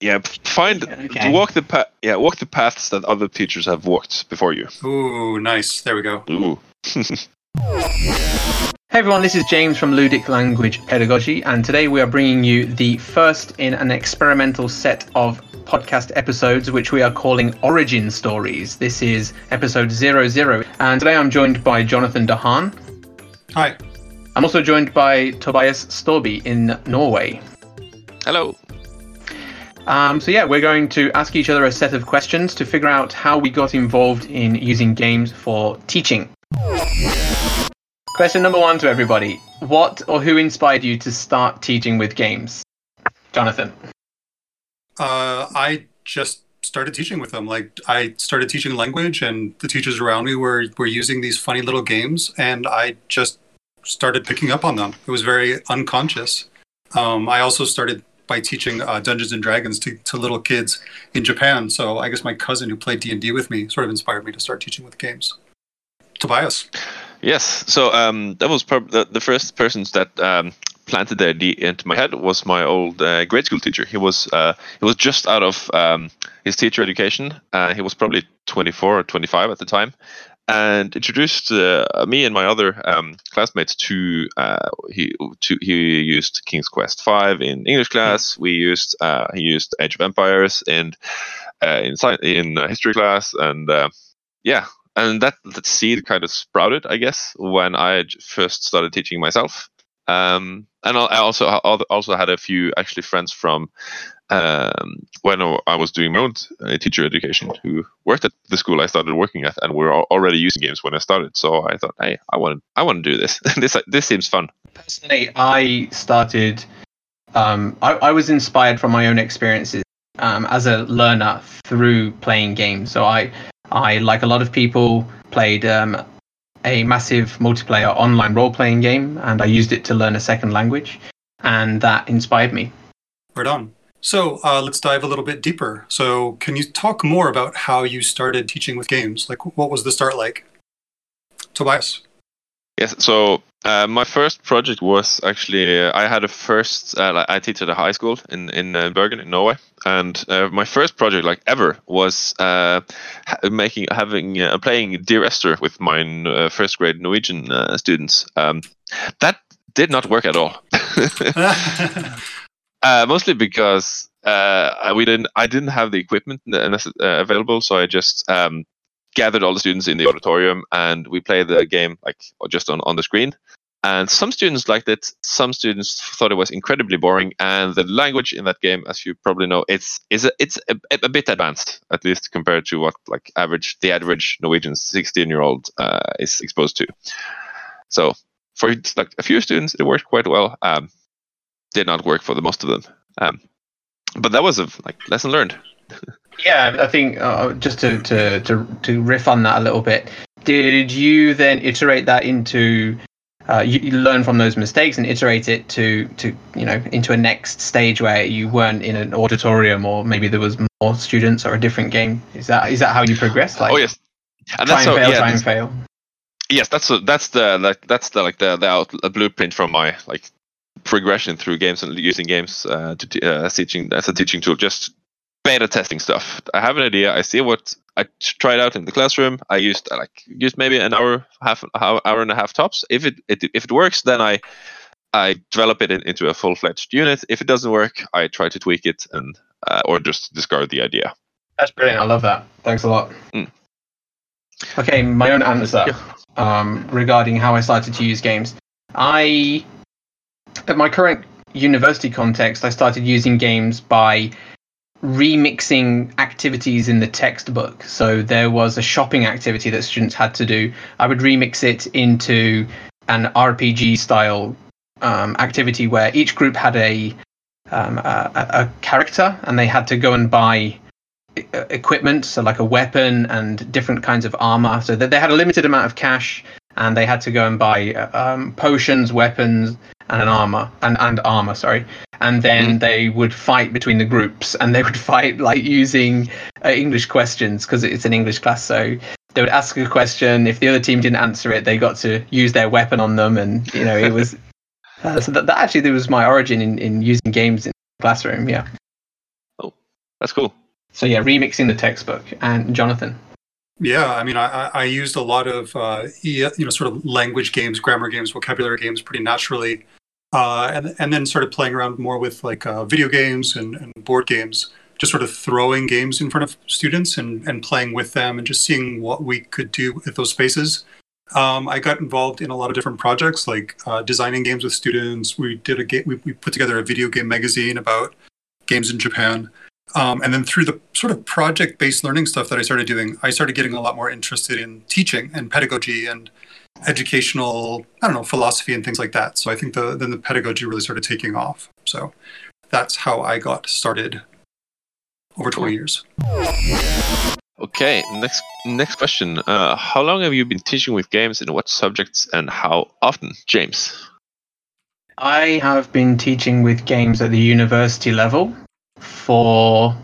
Yeah, find Okay. walk the path. Yeah, walk the paths that other teachers have walked before you. Ooh, nice. There we go. Ooh. Hey everyone, this is James from Ludic Language Pedagogy, and today we are bringing you the first in an experimental set of podcast episodes, which we are calling Origin Stories. This is episode 00, and today I'm joined by Jonathan deHaan. Hi. I'm also joined by Tobias Staaby in Norway. Hello. Um, so, yeah, we're going to ask each other a set of questions to figure out how we got involved in using games for teaching. Question number one to everybody What or who inspired you to start teaching with games? Jonathan. Uh, I just started teaching with them. Like I started teaching language, and the teachers around me were were using these funny little games, and I just started picking up on them. It was very unconscious. Um, I also started by teaching uh, Dungeons and Dragons to, to little kids in Japan. So I guess my cousin who played D and D with me sort of inspired me to start teaching with games. Tobias. Yes. So um, that was prob- the, the first persons that um, planted the idea into my head was my old uh, grade school teacher. He was uh, he was just out of um, his teacher education. Uh, he was probably 24 or 25 at the time, and introduced uh, me and my other um, classmates to uh, he to he used King's Quest Five in English class. We used uh, he used Age of Empires in uh, in sci- in uh, history class, and uh, yeah, and that that seed kind of sprouted, I guess, when I first started teaching myself. Um, and I also also had a few actually friends from um, when I was doing my own uh, teacher education who worked at the school I started working at, and were already using games when I started. So I thought, hey, I want I want to do this. this this seems fun. Personally, I started, um, I, I was inspired from my own experiences um, as a learner through playing games. So I, I like a lot of people, played um, a massive multiplayer online role playing game, and I used it to learn a second language, and that inspired me. Right on. So uh, let's dive a little bit deeper. So can you talk more about how you started teaching with games? Like what was the start like? Tobias. Yes. So uh, my first project was actually uh, I had a first. Uh, like, I teach at a high school in in uh, Bergen in Norway, and uh, my first project like ever was uh, making having uh, playing Dear Esther with my uh, first grade Norwegian uh, students. Um, that did not work at all. uh, mostly because uh, we didn't. I didn't have the equipment available, so I just um, gathered all the students in the auditorium and we played the game like just on, on the screen. And some students liked it. Some students thought it was incredibly boring. And the language in that game, as you probably know, it's is a, it's a, a bit advanced, at least compared to what like average the average Norwegian 16 year old uh, is exposed to. So for like a few students, it worked quite well. Um, did not work for the most of them. Um, but that was a like lesson learned. Yeah, I think uh, just to, to to to riff on that a little bit. Did you then iterate that into uh, you, you learn from those mistakes and iterate it to to you know into a next stage where you weren't in an auditorium or maybe there was more students or a different game? Is that is that how you progress? Like oh yes, and try that's and so fail, yeah. try and fail. yes that's that's the like that's the like the the out, blueprint from my like progression through games and using games uh, to t- uh, as teaching as a teaching tool just beta testing stuff i have an idea i see what i it out in the classroom i used uh, like used maybe an hour half hour, hour and a half tops if it, it if it works then i i develop it in, into a full-fledged unit if it doesn't work i try to tweak it and uh, or just discard the idea That's brilliant. I love that. Thanks a lot. Mm. Okay, my own answer um, regarding how I started to use games. I, at my current university context, I started using games by remixing activities in the textbook. So there was a shopping activity that students had to do. I would remix it into an RPG style um, activity where each group had a, um, a a character and they had to go and buy e- equipment, so like a weapon and different kinds of armor. So that they had a limited amount of cash, and they had to go and buy uh, um, potions, weapons, and an armor and and armor. Sorry, and then they would fight between the groups, and they would fight like using uh, English questions because it's an English class. So they would ask a question. If the other team didn't answer it, they got to use their weapon on them, and you know it was. Uh, so that, that actually there was my origin in, in using games in the classroom. Yeah. Oh. That's cool. So yeah, remixing the textbook. And Jonathan. Yeah, I mean, I, I used a lot of uh, you know sort of language games, grammar games, vocabulary games pretty naturally, uh, and and then started playing around more with like uh, video games and, and board games. Just sort of throwing games in front of students and, and playing with them and just seeing what we could do with those spaces. Um, I got involved in a lot of different projects, like uh, designing games with students. We did a. We, we put together a video game magazine about games in Japan. Um, and then through the sort of project-based learning stuff that I started doing, I started getting a lot more interested in teaching and pedagogy and educational, I don't know, philosophy and things like that. So I think the then the pedagogy really started taking off. So that's how I got started over 20 years. Okay, next next question. Uh, how long have you been teaching with games in what subjects and how often, James? I have been teaching with games at the university level for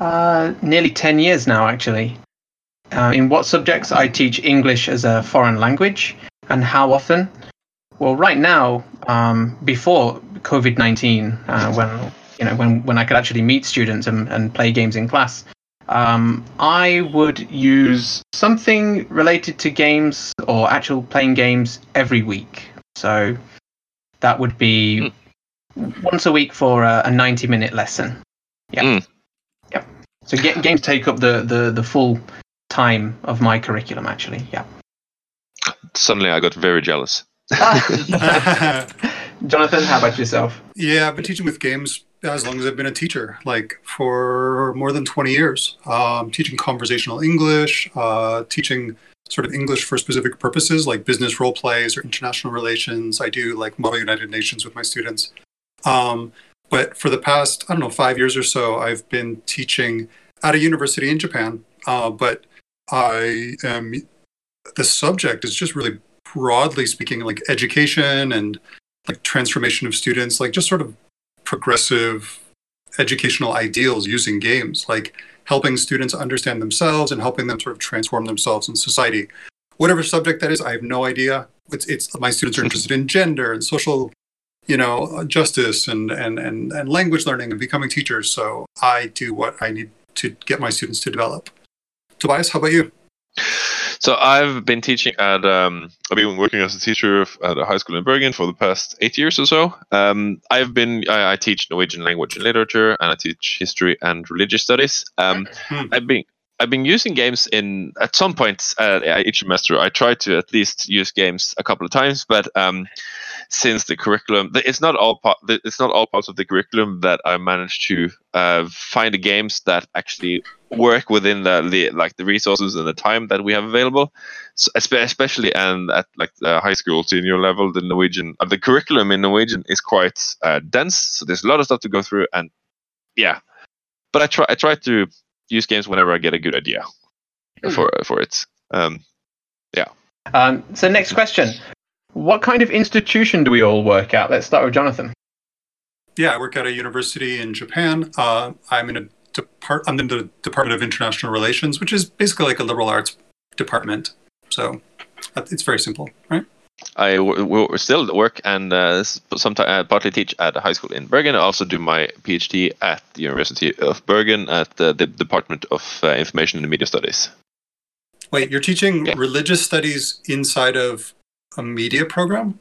uh, nearly 10 years now, actually. Uh, in what subjects? I teach English as a foreign language. And how often? Well, right now, um, before COVID 19, uh, when you know when, when I could actually meet students and, and play games in class, um, I would use something related to games or actual playing games every week. So that would be mm. Once a week for a, a 90 minute lesson. Yeah. Mm. Yep. So get, games take up the, the, the full time of my curriculum, actually. Yeah. Suddenly I got very jealous. Jonathan, how about yourself? Yeah, I've been teaching with games as long as I've been a teacher, like for more than 20 years. Um, teaching conversational English, uh, teaching sort of English for specific purposes like business role plays or international relations. I do like Model United Nations with my students. Um, but for the past, I don't know, five years or so, I've been teaching at a university in Japan. Uh, but I am, the subject is just really broadly speaking, like education and like transformation of students, like just sort of progressive educational ideals using games, like helping students understand themselves and helping them sort of transform themselves in society. Whatever subject that is, I have no idea. It's, it's my students are interested in gender and social, you know, justice and, and, and, and language learning and becoming teachers. So I do what I need to get my students to develop. Tobias, how about you? So I've been teaching at um, I've been working as a teacher at a high school in Bergen for the past eight years or so. Um, I've been I, I, teach Norwegian language and literature, and I teach history and religious studies. Um, hmm. I've been I've been using games in at some points uh, each semester. I try to at least use games a couple of times, but um, since the curriculum, it's not all part, it's not all parts of the curriculum that I managed to uh, find the games that actually work within the, the like the resources and the time that we have available. So especially and at like the high school senior level, the Norwegian uh, the curriculum in Norwegian is quite uh, dense. So there's a lot of stuff to go through, and yeah. But I try I try to use games whenever I get a good idea mm. for for it. Um, yeah. Um, so next question: What kind of institution do we all work at? Let's start with Jonathan. Yeah, I work at a university in Japan. Uh, I'm in a depart. I'm in the Department of International Relations, which is basically like a liberal arts department. So it's very simple, right? I still work and uh, sometimes uh, partly teach at a high school in Bergen. I also do my PhD at the University of Bergen at the, the Department of uh, Information and Media Studies. Wait, you're teaching yeah. religious studies inside of a media program?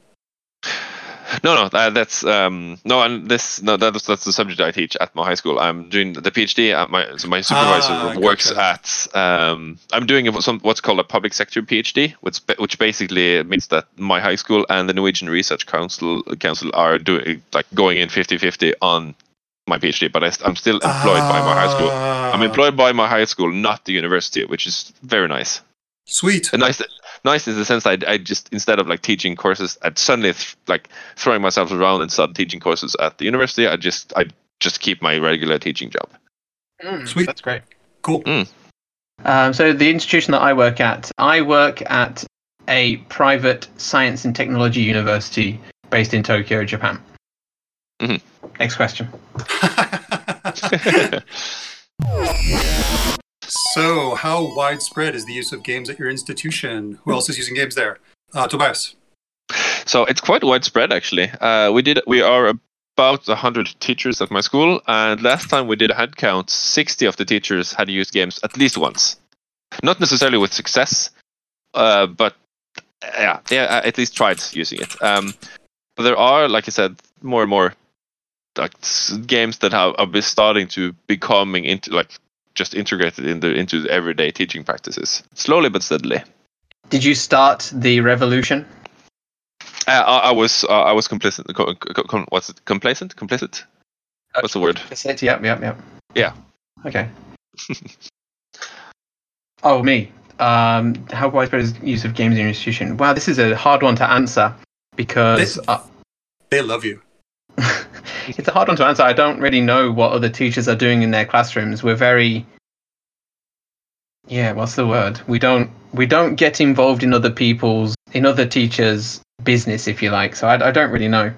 No, no, uh, that's um, no, and this no, that's that's the subject I teach at my high school. I'm doing the PhD. At my so my supervisor ah, works gotcha. at. Um, I'm doing some what's called a public sector PhD, which which basically means that my high school and the Norwegian Research Council Council are doing like going in 50-50 on my PhD, but I, am still employed by my high school. I'm ah. employed by my high school, not the university, which is very nice. Sweet. A nice nice in the sense that I, I just instead of like teaching courses, I'd suddenly th- like throwing myself around and start teaching courses at the university. I just I just keep my regular teaching job. Mm, Sweet, that's great. Cool. Mm. Um, so the institution that I work at, I work at a private science and technology university based in Tokyo, Japan. Mm-hmm. Next question. So, how widespread is the use of games at your institution? Who else is using games there? Uh, Tobias. So it's quite widespread, actually. Uh, we did we are about 100 teachers at my school, and last time we did a head count, 60 of the teachers had used games at least once. Not necessarily with success, uh, but yeah, they uh, at least tried using it. Um, there are, like I said, more and more like games that have are starting to becoming into like just integrated into into everyday teaching practices, slowly but steadily. Did you start the revolution? Uh, I, I, was uh, I was complacent. what's it? Complacent? Complicit? What's the word? Complicit. Yep. Yep. Yep. Yeah. Okay. oh me. Um, how widespread is use of games in your institution? Wow, this is a hard one to answer because they, uh, they love you. it's a hard one to answer. I don't really know what other teachers are doing in their classrooms. We're very yeah, what's the word? We don't we don't get involved in other people's in other teachers' business, if you like. So I, I don't really know.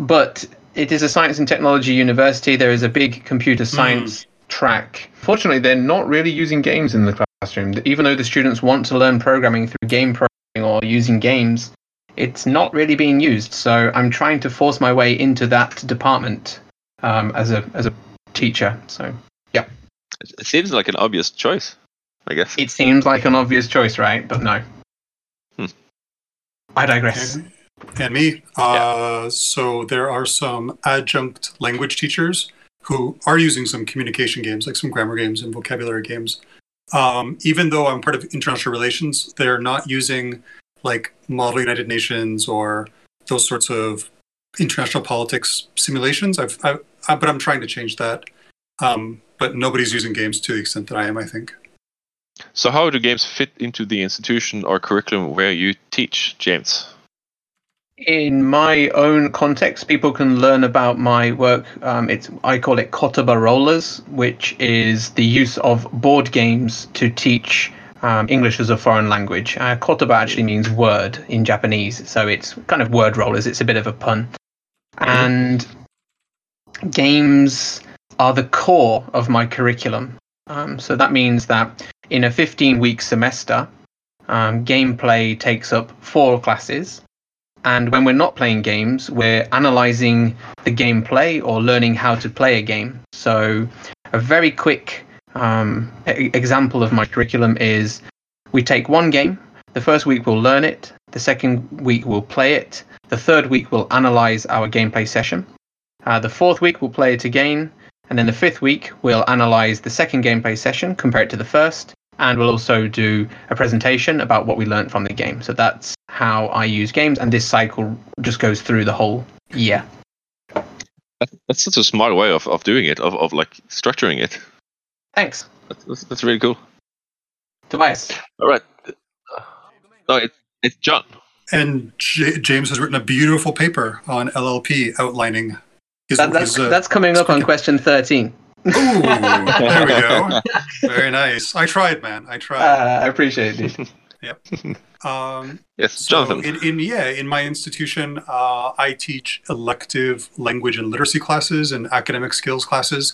But it is a science and technology university. There is a big computer hmm. science mm. track. Fortunately, they're not really using games in the classroom. Even though the students want to learn programming through game programming or using games, it's not really being used. So I'm trying to force my way into that department um, as a as a teacher. So yeah, it seems like an obvious choice. I guess it seems like an obvious choice, right? But no. Hmm. I digress. And, and me. Uh, yeah. So there are some adjunct language teachers who are using some communication games, like some grammar games and vocabulary games. Um, even though I'm part of international relations, they're not using like Model United Nations or those sorts of international politics simulations. I've, I've I, but I'm trying to change that. Um, but nobody's using games to the extent that I am. I think. So, how do games fit into the institution or curriculum where you teach, James? In my own context, people can learn about my work. Um, it's I call it Kotoba Rollers, which is the use of board games to teach um, English as a foreign language. Uh, kotoba actually means word in Japanese, so it's kind of word rollers. It's a bit of a pun. And games are the core of my curriculum. Um, so that means that in a 15 week semester, um, gameplay takes up four classes. And when we're not playing games, we're analyzing the gameplay or learning how to play a game. So, a very quick um, example of my curriculum is we take one game. The first week we'll learn it. The second week we'll play it. The third week we'll analyze our gameplay session. Uh, the fourth week we'll play it again. And then the fifth week we'll analyze the second gameplay session, compare it to the first. And we'll also do a presentation about what we learned from the game. So that's how I use games. And this cycle just goes through the whole year. That's such a smart way of, of doing it, of, of like structuring it. Thanks. That's, that's, really cool. Tobias. All right. No, it, it's John. And J- James has written a beautiful paper on LLP outlining his. That, that's, his, uh, that's coming up on question 13. Ooh, there we go. Very nice. I tried, man. I tried. Uh, I appreciate it. yep. Um, yes, so Jonathan. In, in, yeah, in my institution, uh, I teach elective language and literacy classes and academic skills classes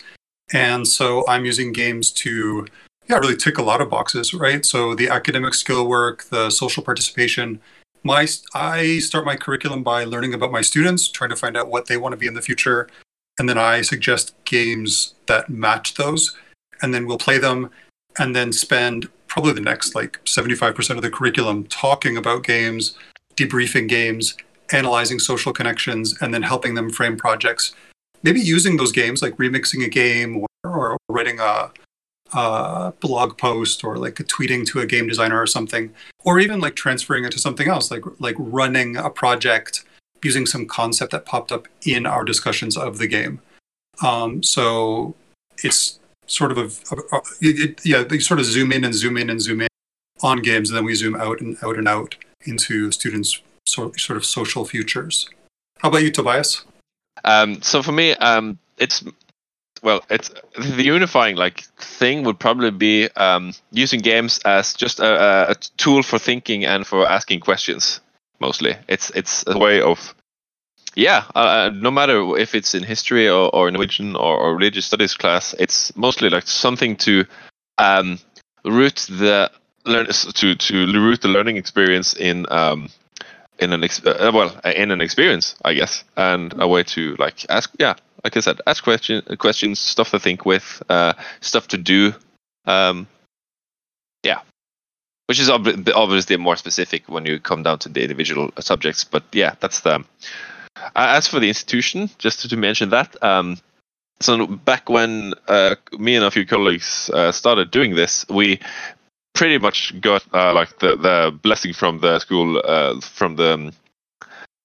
and so I'm using games to, yeah, really tick a lot of boxes, right? So the academic skill work, the social participation. My I start my curriculum by learning about my students, trying to find out what they want to be in the future, and then I suggest games that match those, and then we'll play them, and then spend probably the next like 75% of the curriculum talking about games, debriefing games, analyzing social connections, and then helping them frame projects maybe using those games like remixing a game or, or writing a, a, blog post or like tweeting to a game designer or something or even like transferring it to something else like like running a project using some concept that popped up in our discussions of the game. Um, so it's sort of a, a, it, yeah they sort of zoom in and zoom in and zoom in on games and then we zoom out and out and out into students sort, sort of social futures. How about you tobias um, so for me, um, it's well, it's the unifying like thing would probably be um, using games as just a, a, tool for thinking and for asking questions. Mostly, it's it's a way of yeah. Uh, uh, no matter if it's in history or, or Norwegian or, or religious studies class, it's mostly like something to um, root the learn to to root the learning experience in um, in an ex- uh, well uh, in an experience, I guess, and a way to like ask yeah, like I said, ask question questions, stuff to think with, uh, stuff to do. Um, yeah, which is ob- obviously more specific when you come down to the individual subjects. But yeah, that's the. As for the institution, just to mention that, um, so back when uh, me and a few colleagues uh, started doing this, we pretty much got uh, like the, the blessing from the school, uh, from the um,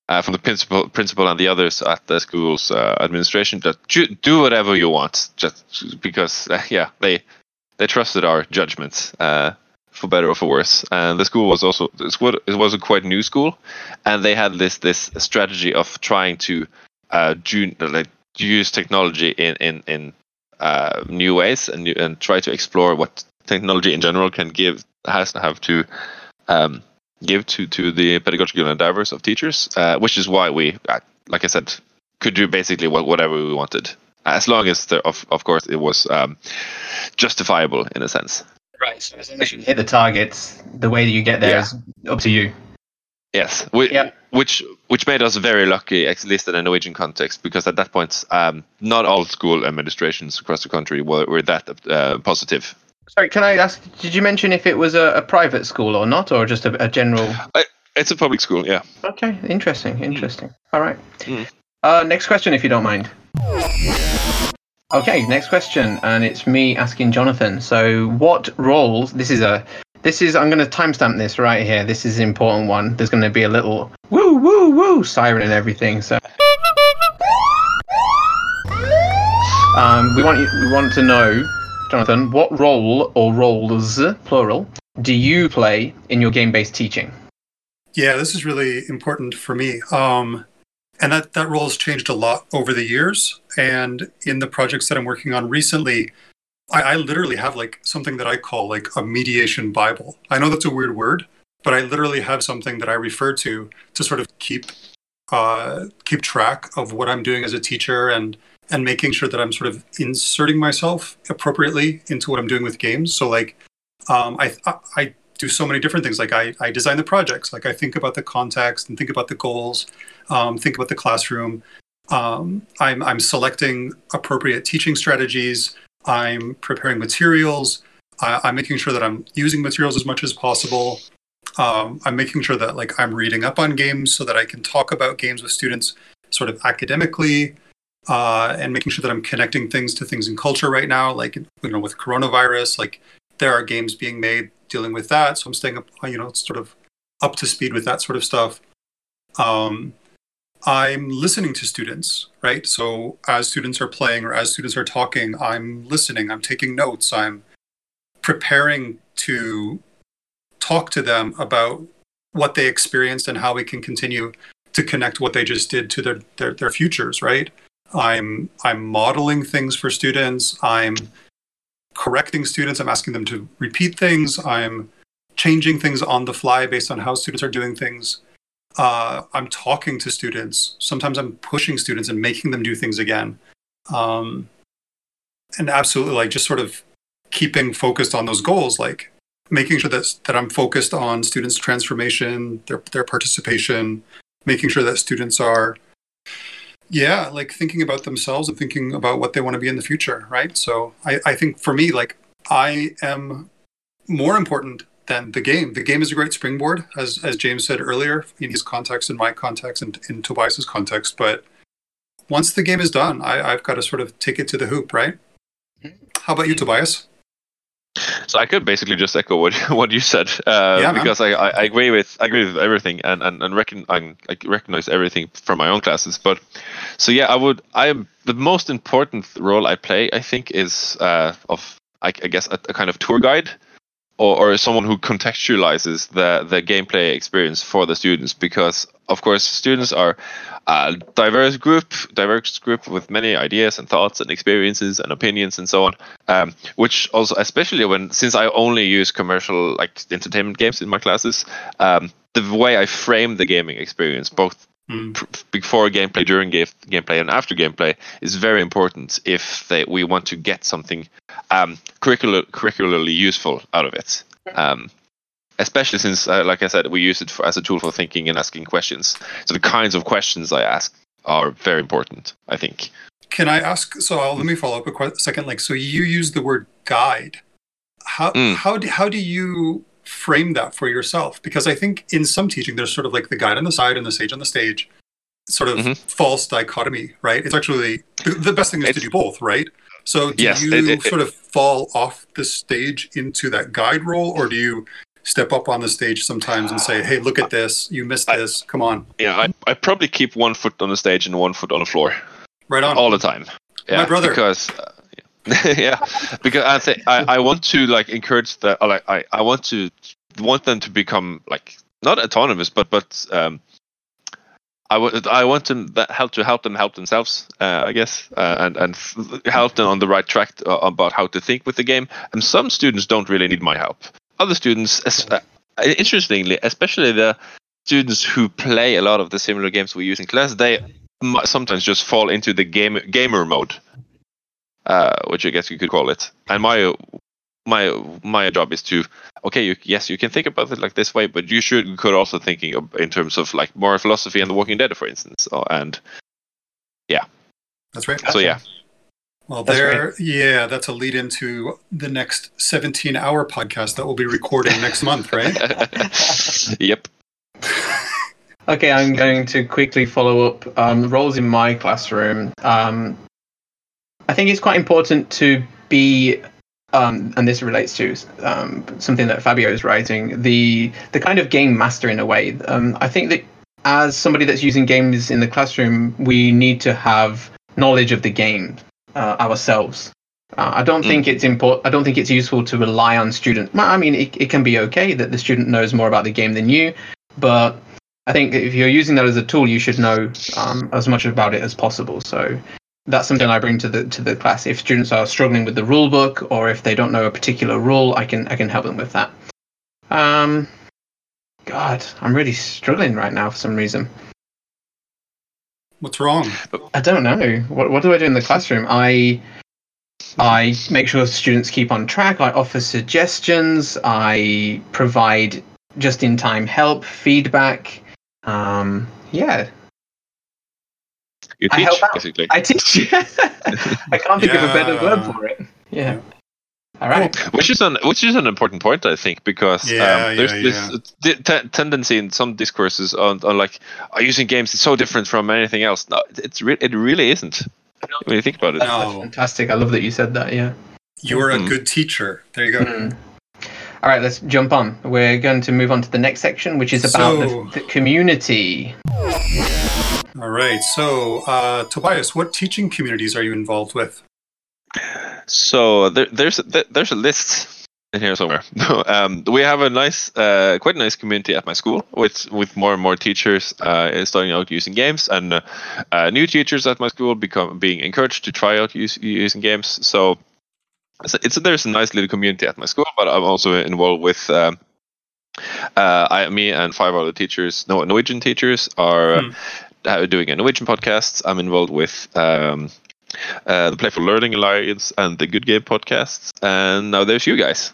uh, from the principal, principal and the others at the school's uh, administration. That do whatever you want, just because yeah they they trusted our judgments for better or for worse. And the school was also it was a quite new school, and they had this this strategy of trying to uh, jun- like use technology in in in uh, new ways and and try to explore what technology in general can give has to have to um, give to to the pedagogical endeavors of teachers, uh, which is why we, uh, like I said, could do basically whatever we wanted, as long as the, of of course it was um, justifiable in a sense. Right. So as long as you hit the targets, the way that you get there yeah. is up to you. Yes, we, yeah. which which made us very lucky, at least in a Norwegian context, because at that point, um, not all school administrations across the country were, were that uh, positive. Sorry, can I ask? Did you mention if it was a, a private school or not, or just a, a general? I, it's a public school, yeah. Okay, interesting, interesting. Mm. All right. Mm. Uh, next question, if you don't mind. Okay, next question, and it's me asking Jonathan. So, what roles? This is a this is I'm going to timestamp this right here. This is an important one. There's going to be a little woo woo woo siren and everything. So um, we want you, we want to know, Jonathan, what role or roles plural do you play in your game-based teaching? Yeah, this is really important for me. Um, and that, that role has changed a lot over the years. And in the projects that I'm working on recently, I, I literally have like something that I call like a mediation Bible. I know that's a weird word, but I literally have something that I refer to to sort of keep uh, keep track of what I'm doing as a teacher and and making sure that I'm sort of inserting myself appropriately into what I'm doing with games. So like um, I, I do so many different things. Like I, I design the projects. Like I think about the context and think about the goals, um, think about the classroom. Um, I'm I'm selecting appropriate teaching strategies. I'm preparing materials. I, am making sure that I'm using materials as much as possible. Um, I'm making sure that like I'm reading up on games so that I can talk about games with students sort of academically, uh, and making sure that I'm connecting things to things in culture right now, like you know with coronavirus, like there are games being made dealing with that. So I'm staying up, you know, sort of up to speed with that sort of stuff. Um, I'm listening to students, right? So as students are playing or as students are talking, I'm listening, I'm taking notes, I'm preparing to talk to them about what they experienced and how we can continue to connect what they just did to their, their, their futures, right? I'm I'm modeling things for students. I'm correcting students. I'm asking them to repeat things. I'm changing things on the fly based on how students are doing things uh, I'm talking to students. Sometimes I'm pushing students and making them do things again. Um, and absolutely, like just sort of keeping focused on those goals, like making sure that that I'm focused on students' transformation, their their participation, making sure that students are, yeah, like thinking about themselves and thinking about what they want to be in the future, right? So I, I think for me, like I am more important than the game. The game is a great springboard, as as James said earlier, in his context, in my context, and in Tobias's context. But once the game is done, I, i've got to sort of take it to the hoop, right? How about you, Tobias? So I could basically just echo what what you said, uh, yeah, because I, I, I, agree with I agree with everything and and, and reckon, I, I recognize everything from my own classes. But so yeah, I would I am the most important role I play I think is uh, of I, I guess a, a kind of tour guide or, or someone who contextualizes the the gameplay experience for the students because of course students are a diverse group diverse group with many ideas and thoughts and experiences and opinions and so on um, which also especially when since i only use commercial like entertainment games in my classes um, the way i frame the gaming experience both Mm. before gameplay, during game, gameplay, and after gameplay is very important if they, we want to get something um, curricular, curricularly useful out of it. Um, especially since, uh, like I said, we use it for, as a tool for thinking and asking questions. So the kinds of questions I ask are very important, I think. Can I ask? So I'll, let me follow up a que- second. Like, so you use the word guide. How Mm. how do, how do you frame that for yourself? Because I think in some teaching, there's sort of like the guide on the side and the sage on the stage, sort of Mhm. false dichotomy, right? It's actually the, best thing is to do both, right? So do Yes, you it- it- sort of fall off the stage into that guide role, or do you step up on the stage sometimes and say, "Hey, look at this! You missed I- this. Come on, Yeah, I, I probably keep one foot on the stage and one foot on the floor right on." all the time. Yeah, my brother. Because, uh, yeah. because I think I, I want to like encourage the uh, like I, I want to want them to become like not autonomous, but but um, I would I want them that help to help them help themselves, uh, I guess, uh, and and help them on the right track uh, about how to think with the game. And some students don't really need my help. Other students, es- uh, interestingly, especially the students who play a lot of the similar games we use in class, they sometimes just fall into the game gamer mode, uh, which I guess you could call it. And my my my job is to okay, you, yes, you can think about it like this way, but you should you could also thinking of, in terms of like more philosophy and The Walking Dead, for instance, or, and yeah That's right. so yeah, Well, That's there, yeah, that's a lead into the next 17 hour podcast that we'll be recording next month, right? yep. Okay, I'm going to quickly follow up um, roles in my classroom. Um, I think it's quite important to be, um, and this relates to um, something that Fabio is writing, the the kind of game master in a way. Um, I think that as somebody that's using games in the classroom, we need to have knowledge of the game uh, ourselves. Uh, I don't think it's important. I don't think it's useful to rely on students. Well, I mean, it, it can be okay that the student knows more about the game than you, but I think if you're using that as a tool, you should know um, as much about it as possible. So that's something I bring to the to the class. If students are struggling with the rule book, or if they don't know a particular rule, I can I can help them with that. Um, God, I'm really struggling right now for some reason. What's wrong? I don't know. What what do I do in the classroom? I I make sure students keep on track. I offer suggestions. I provide just in time help, feedback. Um, yeah, You I teach help out. basically. I teach. I can't think of a better Yeah. word for it. Yeah. All right. which is an which is an important point I think because Yeah, um, there's yeah, this t- t- tendency in some discourses on, on like are using games is so different from anything else. No, it's re- it really isn't when you think about it. That's, that's No. fantastic. I love that you said that. Yeah. You're a Mhm. good teacher. There you go. Mm. All right, let's jump on. We're going to move on to the next section, which is about So- the, the community. All right. So, uh, Tobias, what teaching communities are you involved with? So there, there's a, there- there's a list in here somewhere. um, we have a nice, uh, quite a nice community at my school with with more and more teachers uh, starting out using games and uh, uh, new teachers at my school become being encouraged to try out use, using games. So it's, it's there's a nice little community at my school, but I'm also involved with. Um, uh, I, me and five other teachers, no Norwegian teachers, are Hmm. uh, doing a Norwegian podcast. I'm involved with um, uh, the Playful Learning Alliance and the Good Game podcasts, and now there's you guys.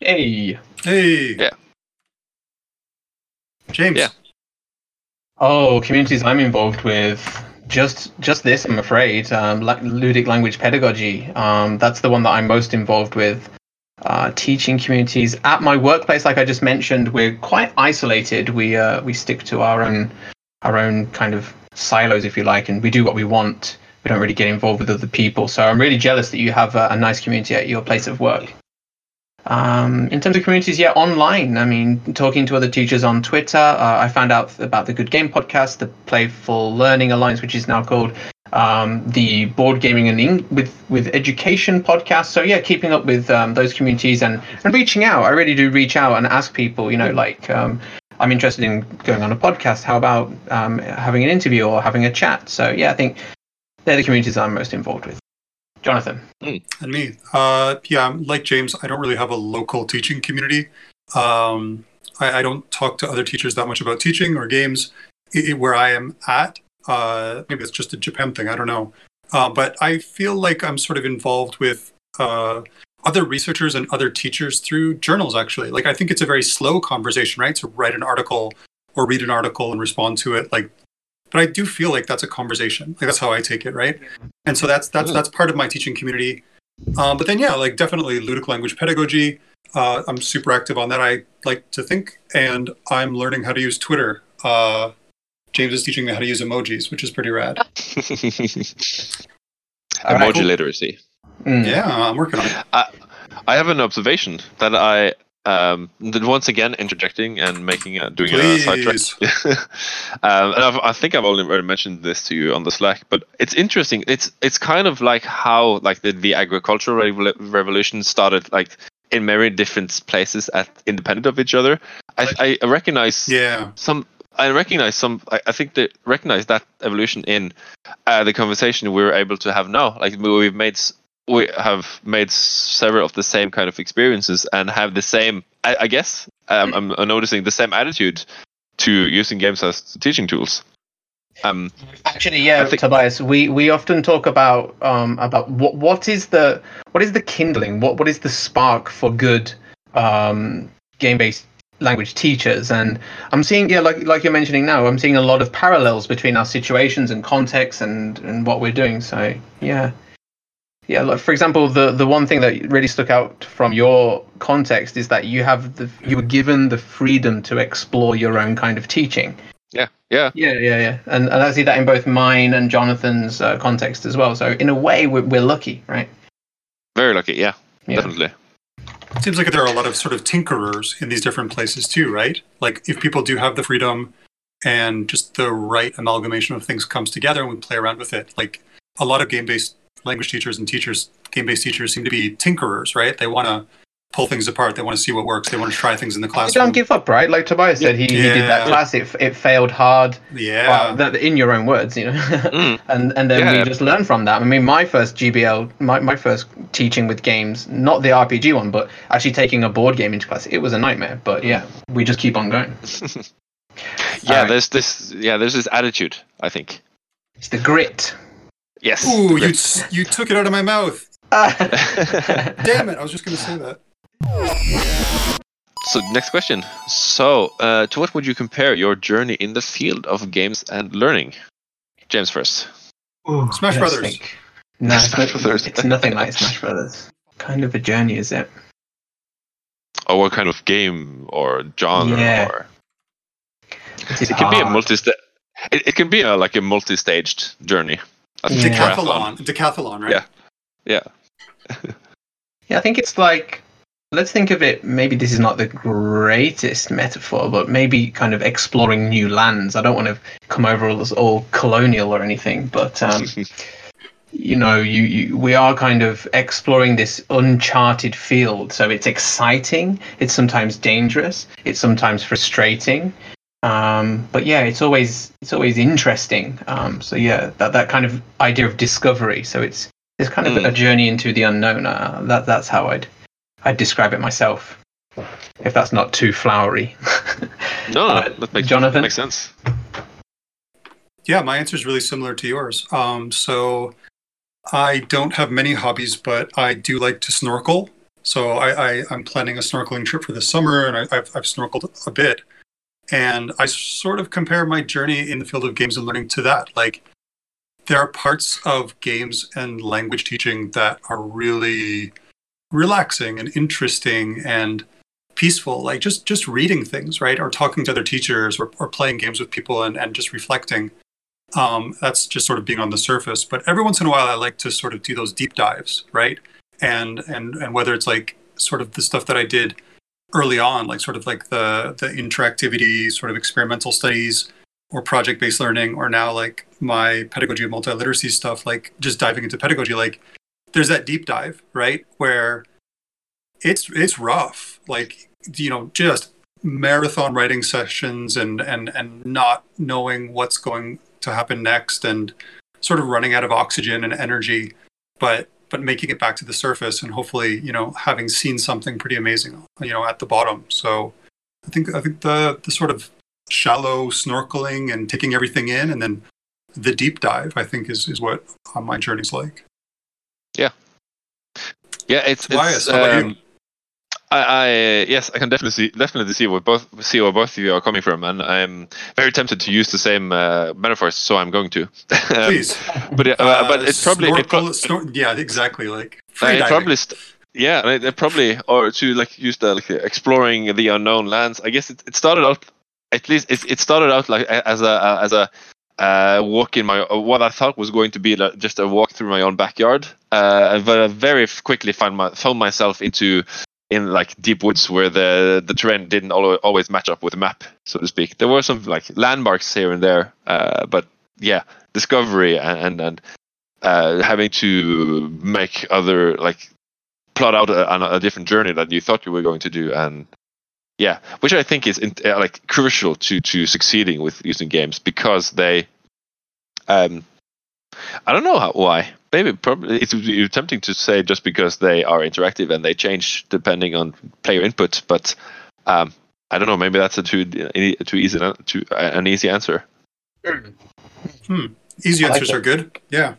Hey. Hey. Yeah. James. Yeah. Oh, communities I'm involved with. Just just this, I'm afraid. Um, ludic language pedagogy. Um, that's the one that I'm most involved with. Uh, teaching communities at my workplace, like I just mentioned, we're quite isolated. We uh, we stick to our own our own kind of silos, if you like, and we do what we want. We don't really get involved with other people. So I'm really jealous that you have a, a nice community at your place of work. Um, in terms of communities, yeah, online. I mean, talking to other teachers on Twitter. Uh, I found out about the Good Game podcast, the Playful Learning Alliance, which is now called um, the Board Gaming and with with Education podcast. So yeah, keeping up with um, those communities and and reaching out. I really do reach out and ask people. You know, like um, I'm interested in going on a podcast. How about um, having an interview or having a chat? So yeah, I think they're the communities I'm most involved with. Jonathan. And me. Uh, yeah, like James, I don't really have a local teaching community. Um, I, I don't talk to other teachers that much about teaching or games I- I- where I am at. Uh, maybe it's just a Japan thing. I don't know. Uh, but I feel like I'm sort of involved with uh, other researchers and other teachers through journals. Actually, like I think it's a very slow conversation, right? To write an article or read an article and respond to it, like. But I do feel like that's a conversation. Like that's how I take it, right? And so that's that's that's part of my teaching community. Um, but then yeah, like definitely ludic language pedagogy. Uh, I'm super active on that. I like to think, and I'm learning how to use Twitter. Uh, James is teaching me how to use emojis, which is pretty rad. Emoji cool. literacy. Mm. Yeah, I'm working on it. I have an observation that I um, that once again interjecting and making a, doing a sidetrack. Please. um, and I've, I think I've already mentioned this to you on the Slack, but it's interesting. It's it's kind of like how like the, the agricultural revol- revolution started like in many different places at independent of each other. I, I recognize Yeah. some I recognize some I, I think they recognize that evolution in uh, the conversation we're able to have now like we- we've made we have made several of the same kind of experiences and have the same I, I guess um, I'm, noticing the same attitude to using games as teaching tools um Actually, yeah, think- Tobias. We we often talk about um about what what is the what is the kindling? What what is the spark for good um game based language teachers? And I'm seeing yeah, like like you're mentioning now, I'm seeing a lot of parallels between our situations and contexts and and what we're doing. So yeah. Yeah, like for example, the the one thing that really stuck out from your context is that you have the you were given the freedom to explore your own kind of teaching. yeah yeah Yeah, yeah, yeah, and, and I see that in both mine and Jonathan's uh, context as well. So in a way, we're, we're lucky, right? very lucky yeah, Yeah. definitely It seems like there are a lot of sort of tinkerers in these different places too, right? Like if people do have the freedom and just the right amalgamation of things comes together and we play around with it, like a lot of game-based language teachers and teachers, game-based teachers seem to be tinkerers, right? They want to pull things apart. They want to see what works. They want to try things in the You classroom. don't give up, right? Like Tobias said, he, he did that class. It, it failed hard. yeah. Well, in your own words, you know. Mm. and and then Yeah. we just learn from that. I mean, my first GBL, my, my first teaching with games, not the RPG one, but actually taking a board game into class, it was a nightmare. But yeah, we just keep on going. yeah Alright. there's this yeah there's this attitude I think It's the grit. Yes Ooh, you Great. you took it out of my mouth. Damn it! I was just going to say that. So next question. So, uh, to what would you compare your journey in the field of games and learning? James first. Smash Brothers. think. No, it's, Smash not- Brothers. it's nothing like Smash Brothers. Kind of a journey, is it? Or what kind of game or genre? Yeah. Or It, is it can be a hard. multi. It, it can be a, like a multi-staged journey. A Yeah. Decathlon. Decathlon, right? Yeah. Yeah. Yeah, I think it's like let's think of it. Maybe this is not the greatest metaphor, but maybe kind of exploring new lands. I don't want to come over as all colonial or anything, but um, you know, you, you we are kind of exploring this uncharted field. So it's exciting. It's sometimes dangerous. It's sometimes frustrating. Um, but yeah, it's always it's always interesting. Um, so yeah, that that kind of idea of discovery. So it's it's kind of Mm. a journey into the unknown. Uh, that that's how I'd I'd describe it myself. If that's not too flowery. No, no, Uh, that makes, Jonathan? makes sense. Yeah, my answer is really similar to yours. Um, so I don't have many hobbies, but I do like to snorkel. So I, I, I'm planning a snorkeling trip for this summer, and I, I've, I've snorkeled a bit. And I sort of compare my journey in the field of games and learning to that. Like, there are parts of games and language teaching that are really relaxing and interesting and peaceful. Like just just reading things right? Or talking to other teachers or, or playing games with people and, and just reflecting. Um, that's just sort of being on the surface. But every once in a while i like to sort of do those deep dives right? And and and whether it's like sort of the stuff that i did early on like sort of like the the interactivity sort of experimental studies or project based learning or now like my pedagogy of multiliteracy stuff like just diving into pedagogy like there's that deep dive right where it's it's rough. Like you know just marathon writing sessions and and and not knowing what's going to happen next and sort of running out of oxygen and energy. But but making it back to the surface and hopefully you know having seen something pretty amazing you know at the bottom. So i think i think the the sort of shallow snorkeling and taking everything in and then the deep dive i think is is what uh, my journey's like. Yeah, it's, Tobias, it's about you? um, I, I yes, I can definitely see definitely see what both see where both of you are coming from, and I'm very tempted to use the same uh, metaphors, so I'm going to. Please. but uh, Uh, but it's probably it pro- snorkel- snor- yeah, exactly. Like Uh, it probably st- yeah, it, it probably or to like use the like exploring the unknown lands. I guess it, it started out at least it, it started out like as a as a uh, walk in my what I thought was going to be like just a walk through my own backyard. Uh, but I very quickly found my found myself into in like deep woods where the the terrain didn't always match up with the map, so to speak. There were some like landmarks here and there, uh, but yeah, discovery and and, and uh, having to make other like plot out a, a- different journey that you thought you were going to do and yeah which i think is in, uh, like crucial to to succeeding with using games because they um i don't know how, why maybe probably it's it's tempting to say just because they are interactive and they change depending on player input but um i don't know maybe that's a too too easy an- too an easy answer Hmm. Easy I like answers that. are good. Yeah.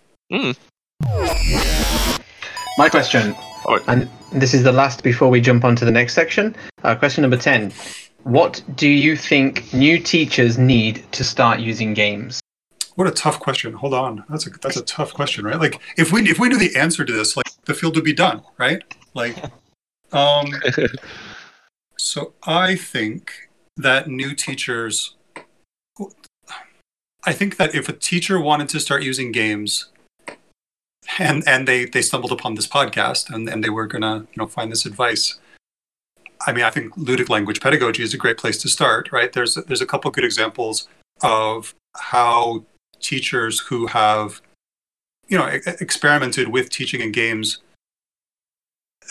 My question, Alright. and this is the last before we jump on to the next section. Uh, question number 10. What do you think new teachers need to start using games? What a tough question. Hold on. That's a that's a tough question, right? Like if we if we knew the answer to this, like the field would be done, right? Like um so I think that new teachers I think that if a teacher wanted to start using games and and they they stumbled upon this podcast and and they were going to, you know, find this advice I mean, I think ludic language pedagogy is a great place to start, right? There's there's a couple good examples of how teachers who have you know experimented with teaching in games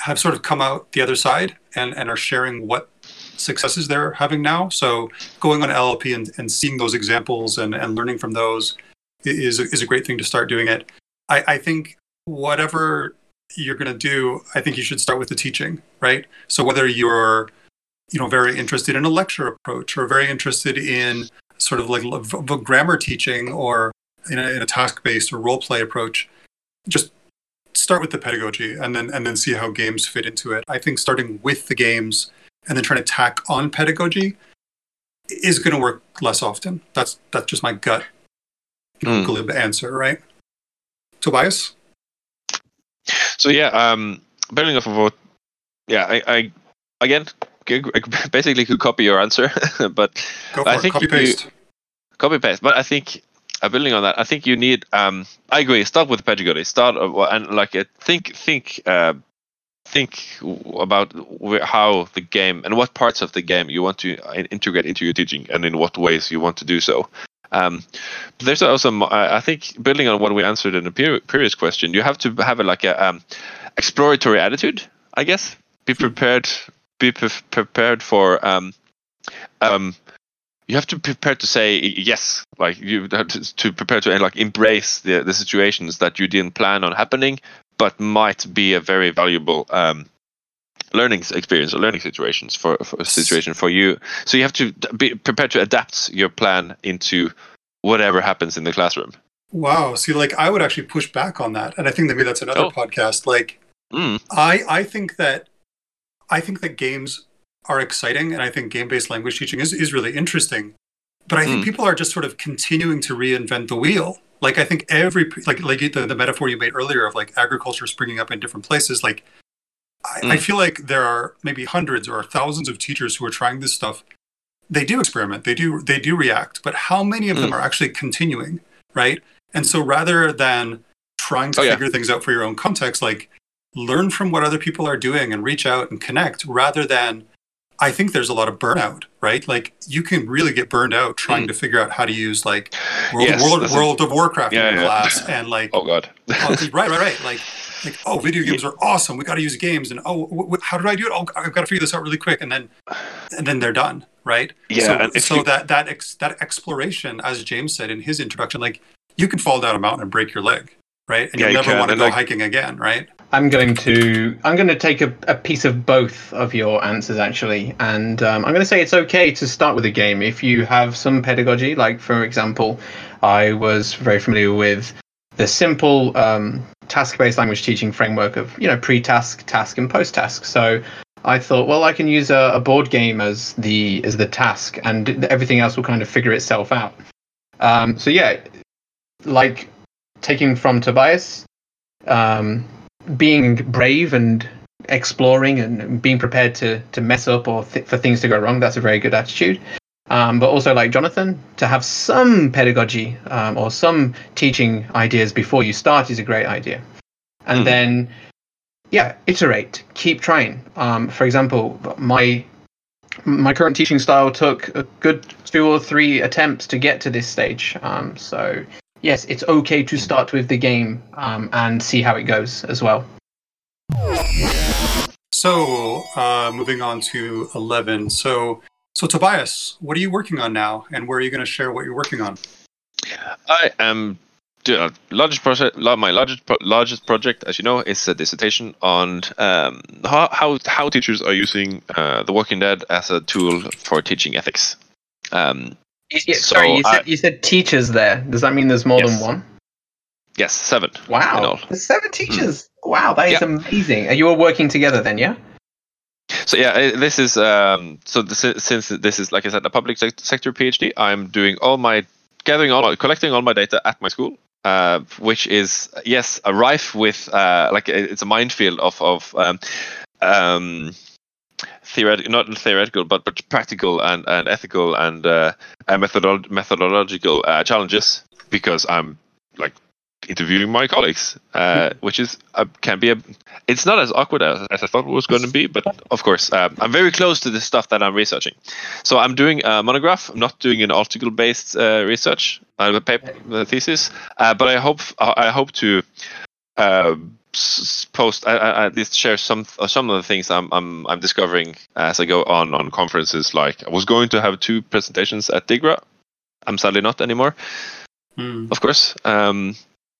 have sort of come out the other side and, and are sharing what successes they're having now. So going on llp and, and seeing those examples and, and learning from those is, is a great thing to start doing it. I, I think whatever you're going to do i think you should start with the teaching right? So whether you're you know very interested in a lecture approach or very interested in sort of like l- v- v- grammar teaching or in a, in a task-based or role-play approach just start with the pedagogy and then and then see how games fit into it. I think starting with the games and then trying to tack on pedagogy is going to work less often. That's that's just my gut Hmm. glib answer right? Tobias? So yeah, um, building off of what, yeah, I, I again basically could copy your answer, but I it think copy you- paste copy paste. But I think uh, building on that, I think you need. Um, I agree. Start with pedagogy. Start of, and like uh, think think uh, think about how the game and what parts of the game you want to uh, integrate into your teaching, and in what ways you want to do so. Um, but there's also, I think, building on what we answered in the pre- previous question, you have to have a, like a um, exploratory attitude. I guess be prepared. Be pre- prepared for. Um, um, you have to be prepared to say yes. Like you have to, to prepare to like embrace the the situations that you didn't plan on happening, but might be a very valuable um, learning experience or learning situations for, for a situation for you. So you have to be prepared to adapt your plan into whatever happens in the classroom. wow see like i would actually push back on that and i think maybe that's another Oh. podcast like Mm, I I think that I think that games are exciting, and I think game-based language teaching is is really interesting. But I think Mm. people are just sort of continuing to reinvent the wheel. Like I think every like like the, the metaphor you made earlier of like agriculture springing up in different places. Like I, I Mm. feel like there are maybe hundreds or thousands of teachers who are trying this stuff. They do experiment. They do they do react. But how many of them Mm. are actually continuing? Right. And so rather than trying to Oh, yeah. figure things out for your own context, like learn from what other people are doing and reach out and connect rather than I think there's a lot of burnout, right? Like you can really get burned out trying to figure out how to use like World, Mm. Yes, World, World of Warcraft Yeah, in your yeah. class and like oh God. oh, right, right, right. Like, like, oh, video games are awesome. We got to use games, and oh, wh- wh- how did I do it? Oh, I've got to figure this out really quick, and then, and then they're done, right? Yeah, So, so you- that that ex, that exploration, as James said in his introduction, like you can fall down a mountain and break your leg, right? And Yeah, you'll you never want to and, go like- hiking again, right? I'm going to I'm going to take a, a piece of both of your answers actually, and um, I'm going to say it's okay to start with a game if you have some pedagogy. Like for example, I was very familiar with the simple um, task-based language teaching framework of you know pre-task, task, and post-task. So I thought, well, I can use a, a board game as the as the task, and everything else will kind of figure itself out. Um, so yeah, like taking from Tobias, um, being brave and exploring and being prepared to to mess up or th- for things to go wrong. That's a very good attitude. Um, but also, like Jonathan, to have some pedagogy um, or some teaching ideas before you start is a great idea. And Mhm. then, yeah, iterate, keep trying. Um, for example, my my current teaching style took a good two or three attempts to get to this stage. Um, so yes, it's okay to start with the game um, and see how it goes as well. So, uh, moving on to 11. So, so Tobias, what are you working on now, and where are you going to share what you're working on? I am do- uh, largest project. My largest pro- largest project, as you know, is a dissertation on um, how, how how teachers are using uh, The Walking Dead as a tool for teaching ethics. Um, Yeah, So sorry, you said, you said teachers there. Does that mean there's more Yes. than one? yes, seven. Wow, there's seven teachers. Wow, that is Yeah. amazing. Are you all working together then? Yeah. So yeah, uh, this is um, so this is, since this is like I said a public sec- sector PhD, I'm doing all my gathering all my, collecting all my data at my school, uh, which is yes, a rife with uh, like it's a minefield of of um, um, theoretical, not theoretical, but but practical and and ethical and uh, methodolo- methodological uh, challenges because I'm like interviewing my colleagues, uh, which is uh, can be a it's not as awkward as, as I thought it was going to be, but of course, um, I'm very close to the stuff that I'm researching. So I'm doing a monograph. I'm not doing an article-based uh, research, a paper, a thesis, uh, but I hope I hope to uh, s- post I, I, at least share some uh, some of the things I'm I'm I'm discovering as I go on on conferences. Like I was going to have two presentations at DiGRA. I'm sadly not anymore Hmm. of course. Um,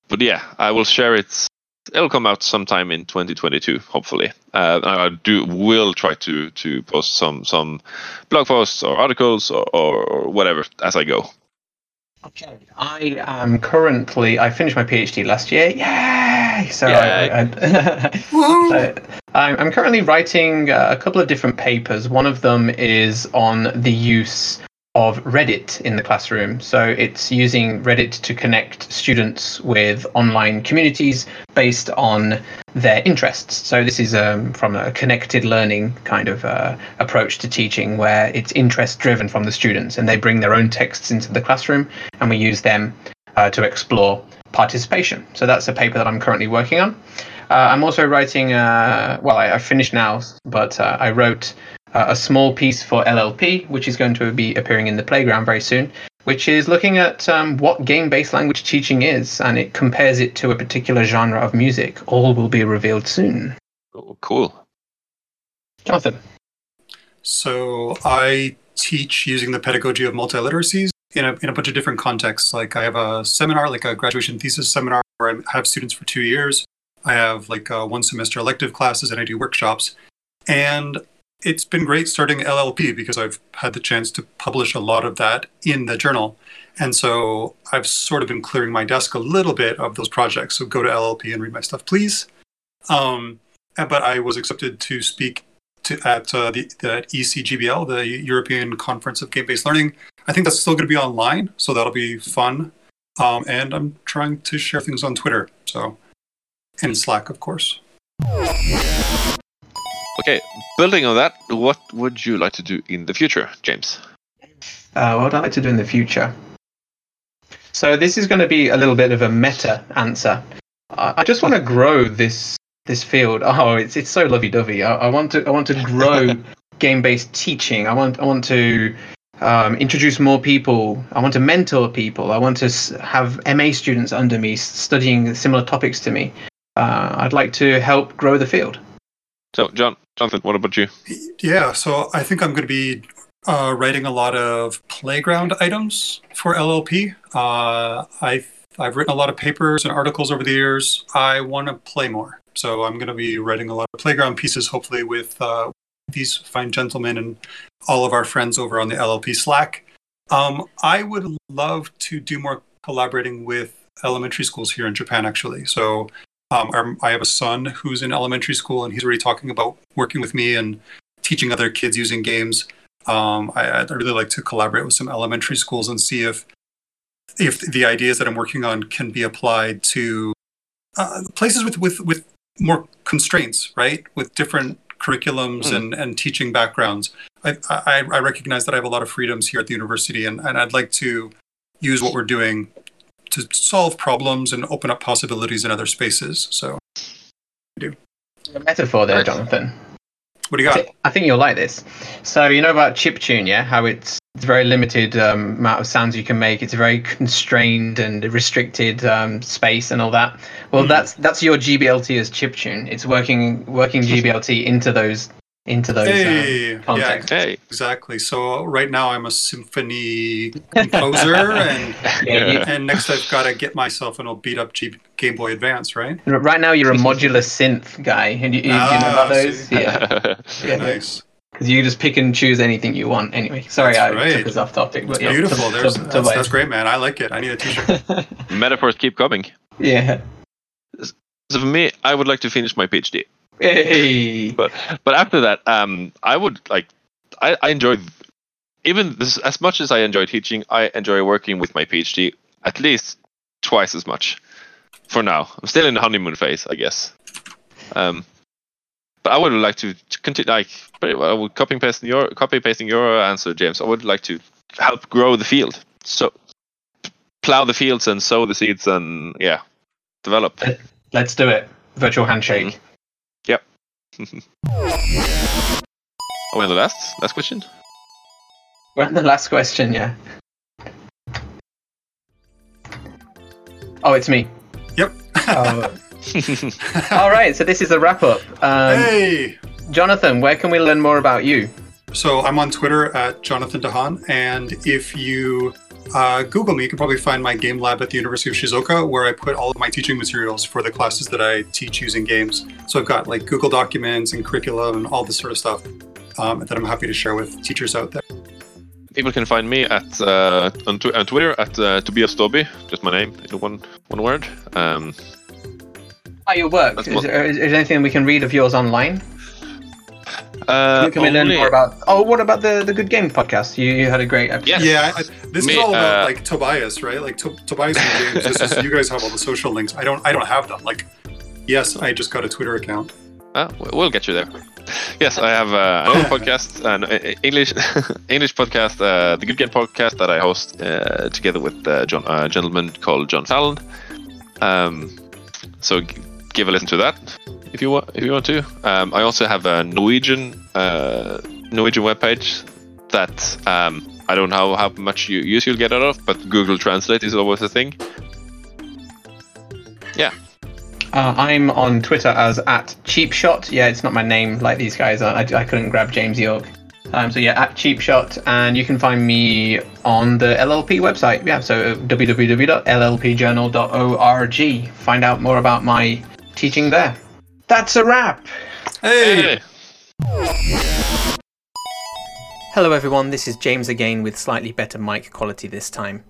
but yeah, I will share it. It'll come out sometime in 2022, hopefully. Uh, I do will try to to post some some blog posts or articles or, or, or whatever as I go. Okay. I am currently. I finished my PhD last year. Yay! So I, I! Uh, I'm I'm currently writing uh, a couple of different papers. One of them is on the use of Reddit in the classroom. So it's using Reddit to connect students with online communities based on their interests. So this is um, from a connected learning kind of uh, approach to teaching, where it's interest driven from the students, and they bring their own texts into the classroom, and we use them uh, to explore participation. So that's a paper that I'm currently working on. Uh, I'm also writing, uh, well, I, I finished now, but uh, I wrote uh, a small piece for LLP, which is going to be appearing in the playground very soon, which is looking at um, what game based language teaching is, and it compares it to a particular genre of music. All will be revealed soon. Oh, cool. Jonathan. So I teach using the pedagogy of multiliteracies in a, in a bunch of different contexts. Like I have a seminar, like a graduation thesis seminar, where I have students for two years. I have like uh, one semester elective classes, and I do workshops. And it's been great starting LLP because I've had the chance to publish a lot of that in the journal. And so I've sort of been clearing my desk a little bit of those projects. So go to LLP and read my stuff, please. Um, but I was accepted to speak to, at uh, the, the ECGBL, the European Conference of Game-Based Learning. I think that's still going to be online, so that'll be fun. Um, and I'm trying to share things on Twitter, so and Slack, of course. Okay, building on that, what would you like to do in the future, James? Uh, what would I like to do in the future? So this is going to be a little bit of a meta answer. I, I just want to grow this this field. Oh, it's it's so lovey dovey. I, I want to I want to grow game based teaching. I want I want to um, introduce more people. I want to mentor people. I want to have MA students under me studying similar topics to me. Uh, I'd like to help grow the field. So, John, Jonathan, what about you? Yeah, so I think I'm going to be uh, writing a lot of playground items for LLP. Uh, I've I've written a lot of papers and articles over the years. I want to play more, so I'm going to be writing a lot of playground pieces, hopefully with uh, these fine gentlemen and all of our friends over on the LLP Slack. Um, I would love to do more collaborating with elementary schools here in Japan, actually. So um, our, I have a son who's in elementary school, and he's already talking about working with me and teaching other kids using games. Um, I, I'd really like to collaborate with some elementary schools and see if if the ideas that I'm working on can be applied to uh, places with, with with more constraints, right? With different curriculums Mm. and, and teaching backgrounds. I, I, I recognize that I have a lot of freedoms here at the university, and, and I'd like to use what we're doing to solve problems and open up possibilities in other spaces. So, A metaphor there, Jonathan. What do you I got? I think you'll like this. So you know about chip tune, yeah? How it's it's a very limited um, amount of sounds you can make. It's a very constrained and restricted um, space and all that. Well, Mhm. that's that's your GBLT as chiptune. It's working working GBLT into those into those Hey, yeah, contexts. Hey. exactly. So right now I'm a symphony composer, and Yeah, and next I've got to get myself an old beat up G- Game Boy Advance, right? Right now you're a modular synth guy, and you, you, you know Ah, about those, see. yeah. Yeah. Nice. Because you just pick and choose anything you want. Anyway, sorry, That's I right. took us off topic. But It's yeah, beautiful. to- There's, to- to that's, that's great, man. I like it. I need a T-shirt. Metaphors keep coming. yeah. So for me, I would like to finish my PhD. Hey. But but after that, um, I would like I, I enjoy even this as much as I enjoy teaching. I enjoy working with my PhD at least twice as much. For now, I'm still in the honeymoon phase, I guess. Um, but I would like to, to continue, like, pretty well, I would copy pasting your copy pasting your answer, James. I would like to help grow the field, so plow the fields and sow the seeds, and yeah, develop. Let's do it. Virtual handshake. Are we on the last last question? We're on the last question, yeah. Oh, it's me. Yep. Oh. All right, so this is a wrap up. Um, hey. Jonathan, where can we learn more about you? So I'm on Twitter at Jonathan deHaan, and if you uh, Google me, you can probably find my game lab at the University of Shizuoka, where I put all of my teaching materials for the classes that I teach using games. So I've got like Google Documents and curriculum and all this sort of stuff um, that I'm happy to share with teachers out there. People can find me at uh, on, tw- on Twitter at uh, Tobias Staaby, just my name in one one word. Um, About your work. That's Is what- there, is there anything we can read of yours online? Uh, can we learn only- more about? Oh, what about the the Good Game podcast? You, you had a great episode. Yes. Yeah, I, I, this Me, is all about uh, like Tobias, right? Like to, Tobias and James. This is, you guys have all the social links. I don't. I don't have them. Like, yes, I just got a Twitter account. Uh, we- we'll get you there. Yes, I have uh, another podcast, an uh, English English podcast, uh, the Good Game podcast that I host uh, together with uh, John, a gentleman called John Fallon. Um, so g- give a listen to that if you want. If you want to. Um, I also have a Norwegian uh, Norwegian webpage that um, I don't know how much you, use you'll get out of, but Google Translate is always a thing. Yeah. Uh, I'm on Twitter as at cheapshot. Yeah, it's not my name like these guys. I, I couldn't grab James York. Um, so yeah, at cheapshot, and you can find me on the LLP website. Yeah, so www.llpjournal.org. Find out more about my teaching there. That's a wrap. Hey. Hello, everyone. This is James again with slightly better mic quality this time.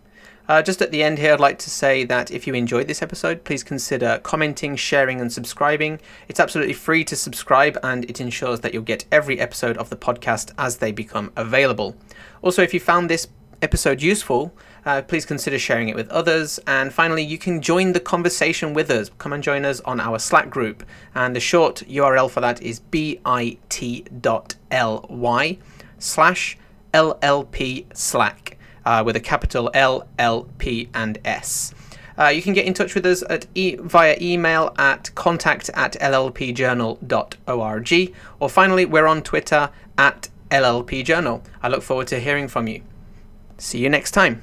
Uh, just at the end here, I'd like to say that if you enjoyed this episode, please consider commenting, sharing, and subscribing. It's absolutely free to subscribe and it ensures that you'll get every episode of the podcast as they become available. Also, if you found this episode useful, uh, please consider sharing it with others. And finally, you can join the conversation with us. Come and join us on our Slack group. And the short URL for that is bit.ly slash LLP Slack uh, with a capital L, L, P, and S. Uh, you can get in touch with us at e- via email at contact at llpjournal.org. Or finally, we're on Twitter at LLPjournal. I look forward to hearing from you. See you next time.